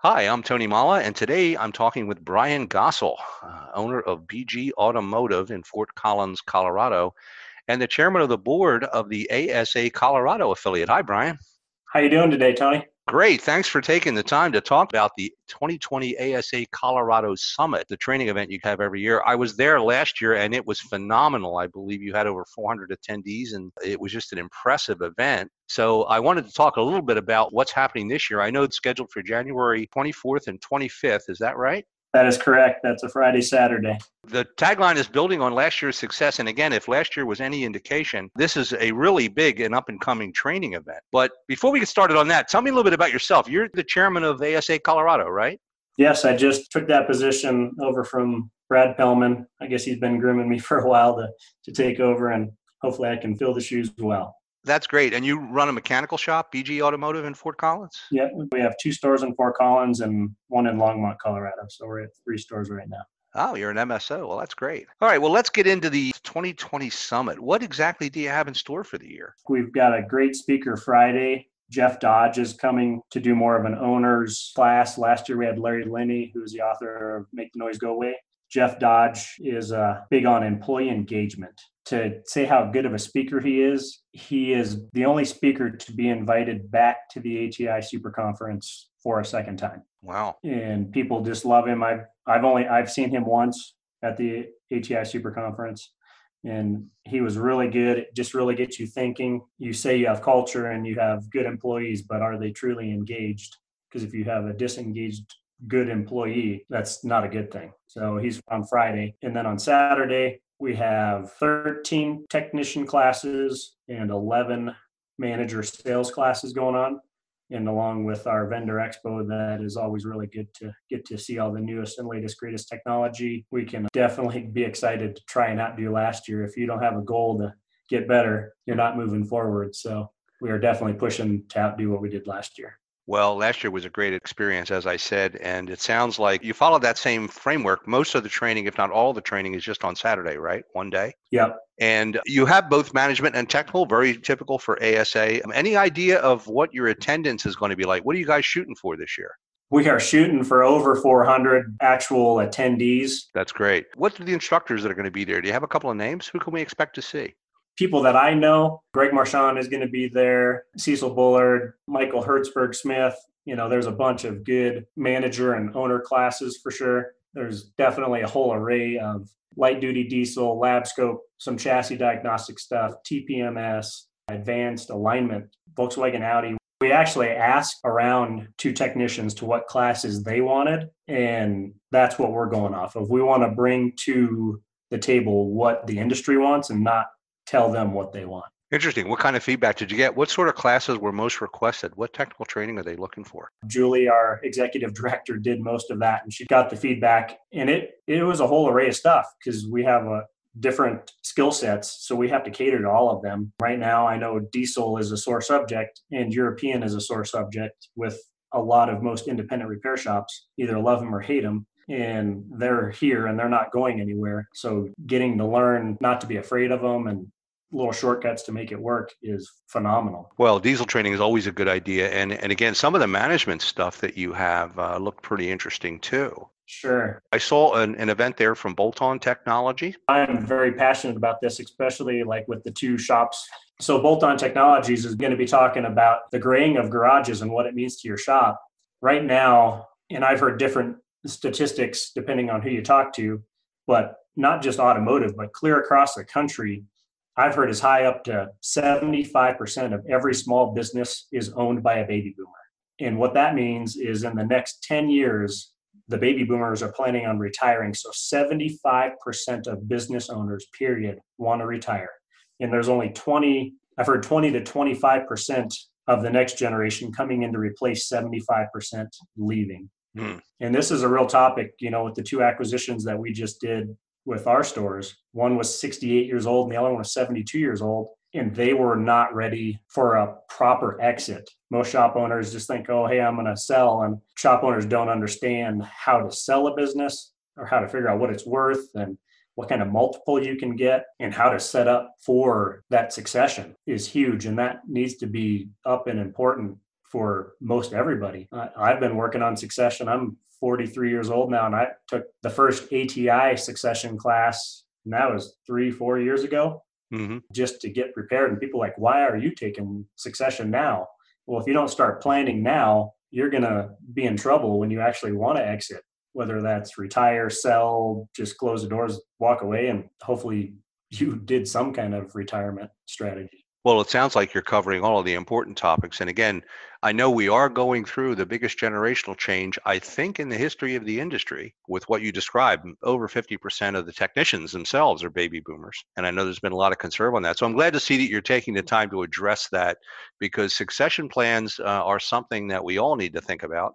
Hi, I'm Tony Molla, and today I'm talking with Brian Gossel, uh, owner of BG Automotive in Fort Collins, Colorado, and the chairman of the board of the ASA Colorado affiliate. Hi, Brian. How you doing today, Tony? Great. Thanks for taking the time to talk about the 2020 ASA Colorado Summit, the training event you have every year. I was there last year and it was phenomenal. I believe you had over 400 attendees and it was just an impressive event. So I wanted to talk a little bit about what's happening this year. I know it's scheduled for January 24th and 25th. Is that right? That is correct. That's a Friday, Saturday. The tagline is building on last year's success. And again, if last year was any indication, this is a really big and up and coming training event. But before we get started on that, tell me a little bit about yourself. You're the chairman of ASA Colorado, right? Yes, I just took that position over from Brad Pellman. I guess he's been grooming me for a while to, to take over, and hopefully I can fill the shoes well. That's great. And you run a mechanical shop, BG Automotive in Fort Collins? Yeah, we have two stores in Fort Collins and one in Longmont, Colorado. So we're at three stores right now. Oh, you're an MSO. Well, that's great. All right. Well, let's get into the 2020 summit. What exactly do you have in store for the year? We've got a great speaker Friday. Jeff Dodge is coming to do more of an owner's class. Last year we had Larry Linney, who's the author of Make the Noise Go Away. Jeff Dodge is uh, big on employee engagement. To say how good of a speaker he is, he is the only speaker to be invited back to the ATI Super Conference for a second time. Wow! And people just love him. I've I've only I've seen him once at the ATI Super Conference, and he was really good. It just really gets you thinking. You say you have culture and you have good employees, but are they truly engaged? Because if you have a disengaged good employee, that's not a good thing. So he's on Friday. And then on Saturday, we have 13 technician classes and 11 manager sales classes going on. And along with our vendor expo, that is always really good to get to see all the newest and latest, greatest technology. We can definitely be excited to try and outdo last year. If you don't have a goal to get better, you're not moving forward. So we are definitely pushing to outdo what we did last year. Well, last year was a great experience, as I said, and it sounds like you follow that same framework. Most of the training, if not all the training, is just on Saturday, right? One day. Yep. And you have both management and technical, very typical for ASA. Any idea of what your attendance is going to be like? What are you guys shooting for this year? We are shooting for over 400 actual attendees. That's great. What are the instructors that are going to be there? Do you have a couple of names? Who can we expect to see? People that I know, Greg Marchand is going to be there, Cecil Bullard, Michael Hertzberg Smith. You know, there's a bunch of good manager and owner classes for sure. There's definitely a whole array of light duty diesel, lab scope, some chassis diagnostic stuff, TPMS, advanced alignment, Volkswagen Audi. We actually asked around two technicians to what classes they wanted, and that's what we're going off of. We want to bring to the table what the industry wants and not tell them what they want. Interesting. What kind of feedback did you get? What sort of classes were most requested? What technical training are they looking for? Julie, our executive director, did most of that and she got the feedback. And it it was a whole array of stuff because we have a different skill sets. So we have to cater to all of them. Right now, I know diesel is a sore subject and European is a sore subject with a lot of most independent repair shops, either love them or hate them and they're here and they're not going anywhere. So getting to learn not to be afraid of them and little shortcuts to make it work is phenomenal. Well, diesel training is always a good idea, and and again, some of the management stuff that you have uh, looked pretty interesting too. Sure. I saw an, an event there from Bolt On Technology. I'm very passionate about this, especially like with the two shops. So Bolt On Technologies is going to be talking about the graying of garages and what it means to your shop. Right now, and I've heard different statistics depending on who you talk to, but not just automotive, but clear across the country, I've heard as high up to 75% of every small business is owned by a baby boomer. And what that means is in the next 10 years, the baby boomers are planning on retiring. So 75% of business owners, period, want to retire. And there's only 20, I've heard 20 to 25% of the next generation coming in to replace 75% leaving. Mm. And this is a real topic, you know, with the two acquisitions that we just did with our stores. One was 68 years old and the other one was 72 years old. And they were not ready for a proper exit. Most shop owners just think, oh, hey, I'm going to sell. And shop owners don't understand how to sell a business or how to figure out what it's worth and what kind of multiple you can get and how to set up for that succession is huge. And that needs to be up and important for most everybody. I've been working on succession. I'm 43 years old now, and I took the first ATI succession class, and that was three, four years ago, mm-hmm. just to get prepared. And people like, why are you taking succession now? Well, if you don't start planning now, you're going to be in trouble when you actually want to exit, whether that's retire, sell, just close the doors, walk away, and hopefully you did some kind of retirement strategy. Well, it sounds like you're covering all of the important topics. And again, I know we are going through the biggest generational change, I think, in the history of the industry with what you described. Over 50% of the technicians themselves are baby boomers. And I know there's been a lot of concern on that. So I'm glad to see that you're taking the time to address that because succession plans uh, are something that we all need to think about.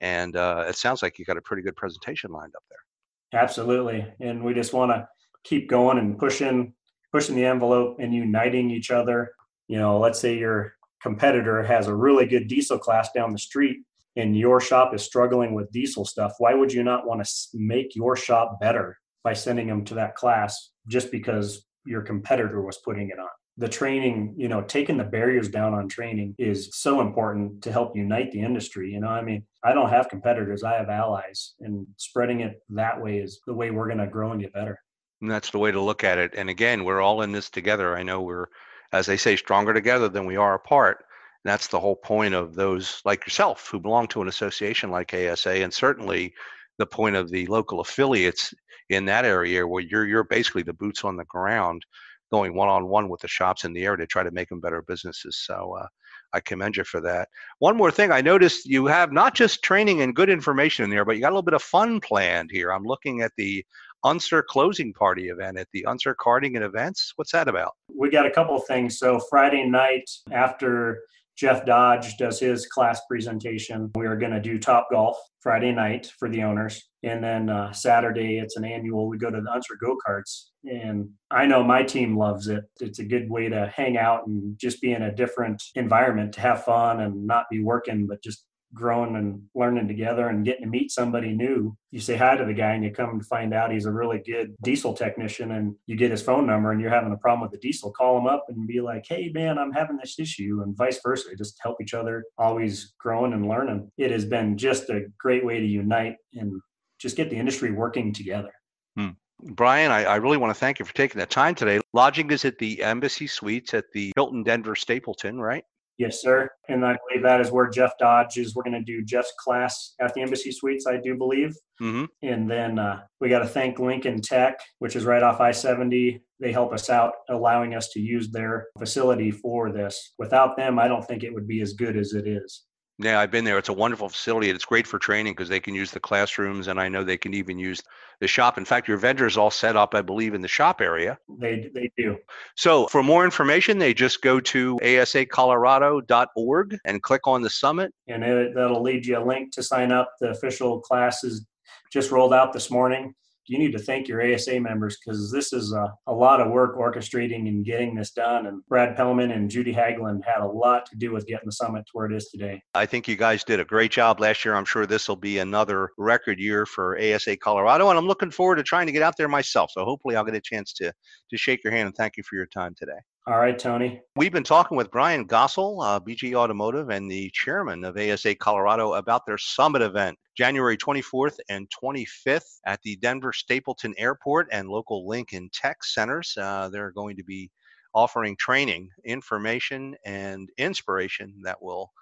And uh, it sounds like you got a pretty good presentation lined up there. Absolutely. And we just want to keep going and pushing pushing the envelope and uniting each other. You know, let's say your competitor has a really good diesel class down the street and your shop is struggling with diesel stuff. Why would you not want to make your shop better by sending them to that class just because your competitor was putting it on? The training, you know, taking the barriers down on training is so important to help unite the industry. You know, I mean, I don't have competitors, I have allies, and spreading it that way is the way we're going to grow and get better. And that's the way to look at it. And again, we're all in this together. I know we're, as they say, stronger together than we are apart. And that's the whole point of those like yourself who belong to an association like ASA, and certainly the point of the local affiliates in that area where you're you're basically the boots on the ground, going one on one with the shops in the area to try to make them better businesses. So uh, I commend you for that. One more thing, I noticed you have not just training and good information in there, but you got a little bit of fun planned here. I'm looking at the Unser closing party event at the Unser Karting and Events. What's that about? We got a couple of things. So Friday night after Jeff Dodge does his class presentation, we are going to do Top Golf Friday night for the owners. And then uh, Saturday, it's an annual. We go to the Unser Go Karts. And I know my team loves it. It's a good way to hang out and just be in a different environment to have fun and not be working, but just growing and learning together and getting to meet somebody new. You say hi to the guy and you come to find out he's a really good diesel technician and you get his phone number and you're having a problem with the diesel, call him up and be like, hey man, I'm having this issue and vice versa. Just help each other, always growing and learning. It has been just a great way to unite and just get the industry working together. Hmm. Brian, I, I, really want to thank you for taking the time today. Lodging is at the Embassy Suites at the Hilton Denver Stapleton, right? Yes, sir. And I believe that is where Jeff Dodge is. We're going to do Jeff's class at the Embassy Suites, I do believe. Mm-hmm. And then uh, we got to thank Lincoln Tech, which is right off I 70. They help us out, allowing us to use their facility for this. Without them, I don't think it would be as good as it is. Yeah, I've been there. It's a wonderful facility. It's great for training because they can use the classrooms, and I know they can even use the shop. In fact, your vendors all set up, I believe, in the shop area. They they do. So, for more information, they just go to asacolorado.org and click on the summit, and it, that'll lead you a link to sign up. The official classes just rolled out this morning you need to thank your ASA members because this is a, a, lot of work orchestrating and getting this done. And Brad Pellman and Judy Hagland had a lot to do with getting the summit to where it is today. I think you guys did a great job last year. I'm sure this will be another record year for ASA Colorado, and I'm looking forward to trying to get out there myself. So hopefully, I'll get a chance to to shake your hand and thank you for your time today. All right, Tony. We've been talking with Brian Gossel, uh, BG Automotive, and the chairman of ASA Colorado about their summit event, January 24th and 25th at the Denver Stapleton Airport and local Lincoln Tech centers. Uh, they're going to be offering training, information, and inspiration that will,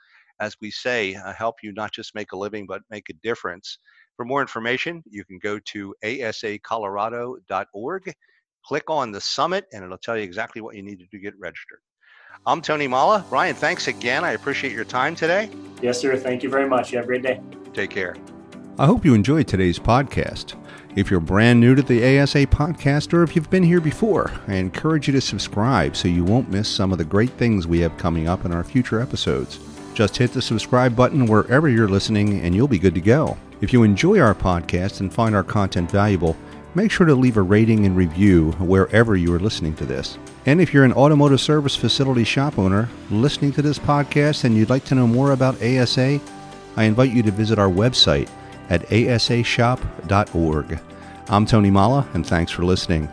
as we say, uh, help you not just make a living, but make a difference. For more information, you can go to asacolorado.org click on the summit and it'll tell you exactly what you need to do to get registered. I'm mm-hmm. Tony Molla. Brian, thanks again. I appreciate your time today. Yes, sir. Thank you very much. You have a great day. Take care. I hope you enjoyed today's podcast. If you're brand new to the ASA podcast or if you've been here before, I encourage you to subscribe so you won't miss some of the great things we have coming up in our future episodes. Just hit the subscribe button wherever you're listening and you'll be good to go. If you enjoy our podcast and find our content valuable, make sure to leave a rating and review wherever you are listening to this. And if you're an automotive service facility shop owner listening to this podcast and you'd like to know more about ASA, I invite you to visit our website at asashop.org. I'm Tony Molla, and thanks for listening.